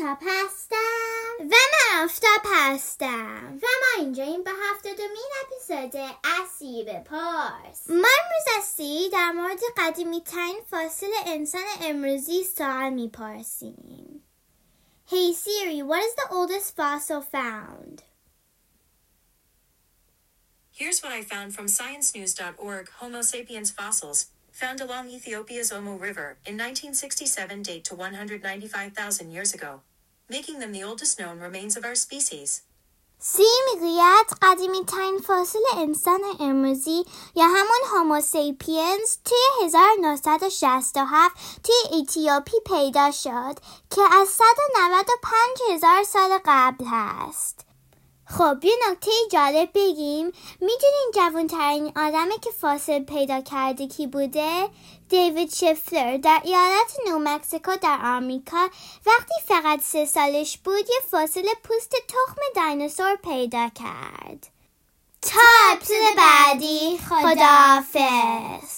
آفتاب هستم و من آفتاب هستم و ما اینجا این به هفته دومین اپیزود اسیب پارس ما امروز از سی در مورد قدیمی ترین فاصل انسان امروزی سوال میپرسیم Hey Siri, what is the oldest fossil found? Here's what I found from sciencenews.org Homo sapiens fossils, found along Ethiopia's Omo River, in 1967 date to 195,000 years ago, Making them the oldest known remains of our species. سی می‌گوید قدیمی ترین fossil انسان امروزی یا همون Homo sapiens توی 1967 توی اتیوپی پیدا شد که از 195 هزار سال قبل هست. خب یه نکته جالب بگیم. می‌دونین جوانترین آدمی که fossil پیدا کرده کی بوده؟ دیوید شفلر در ایالت نیومکسیکو در آمریکا. وقتی فقط سه سالش بود یه فاصل پوست تخم دینوسور پیدا کرد. تا اپیزود بعدی خداحافظ.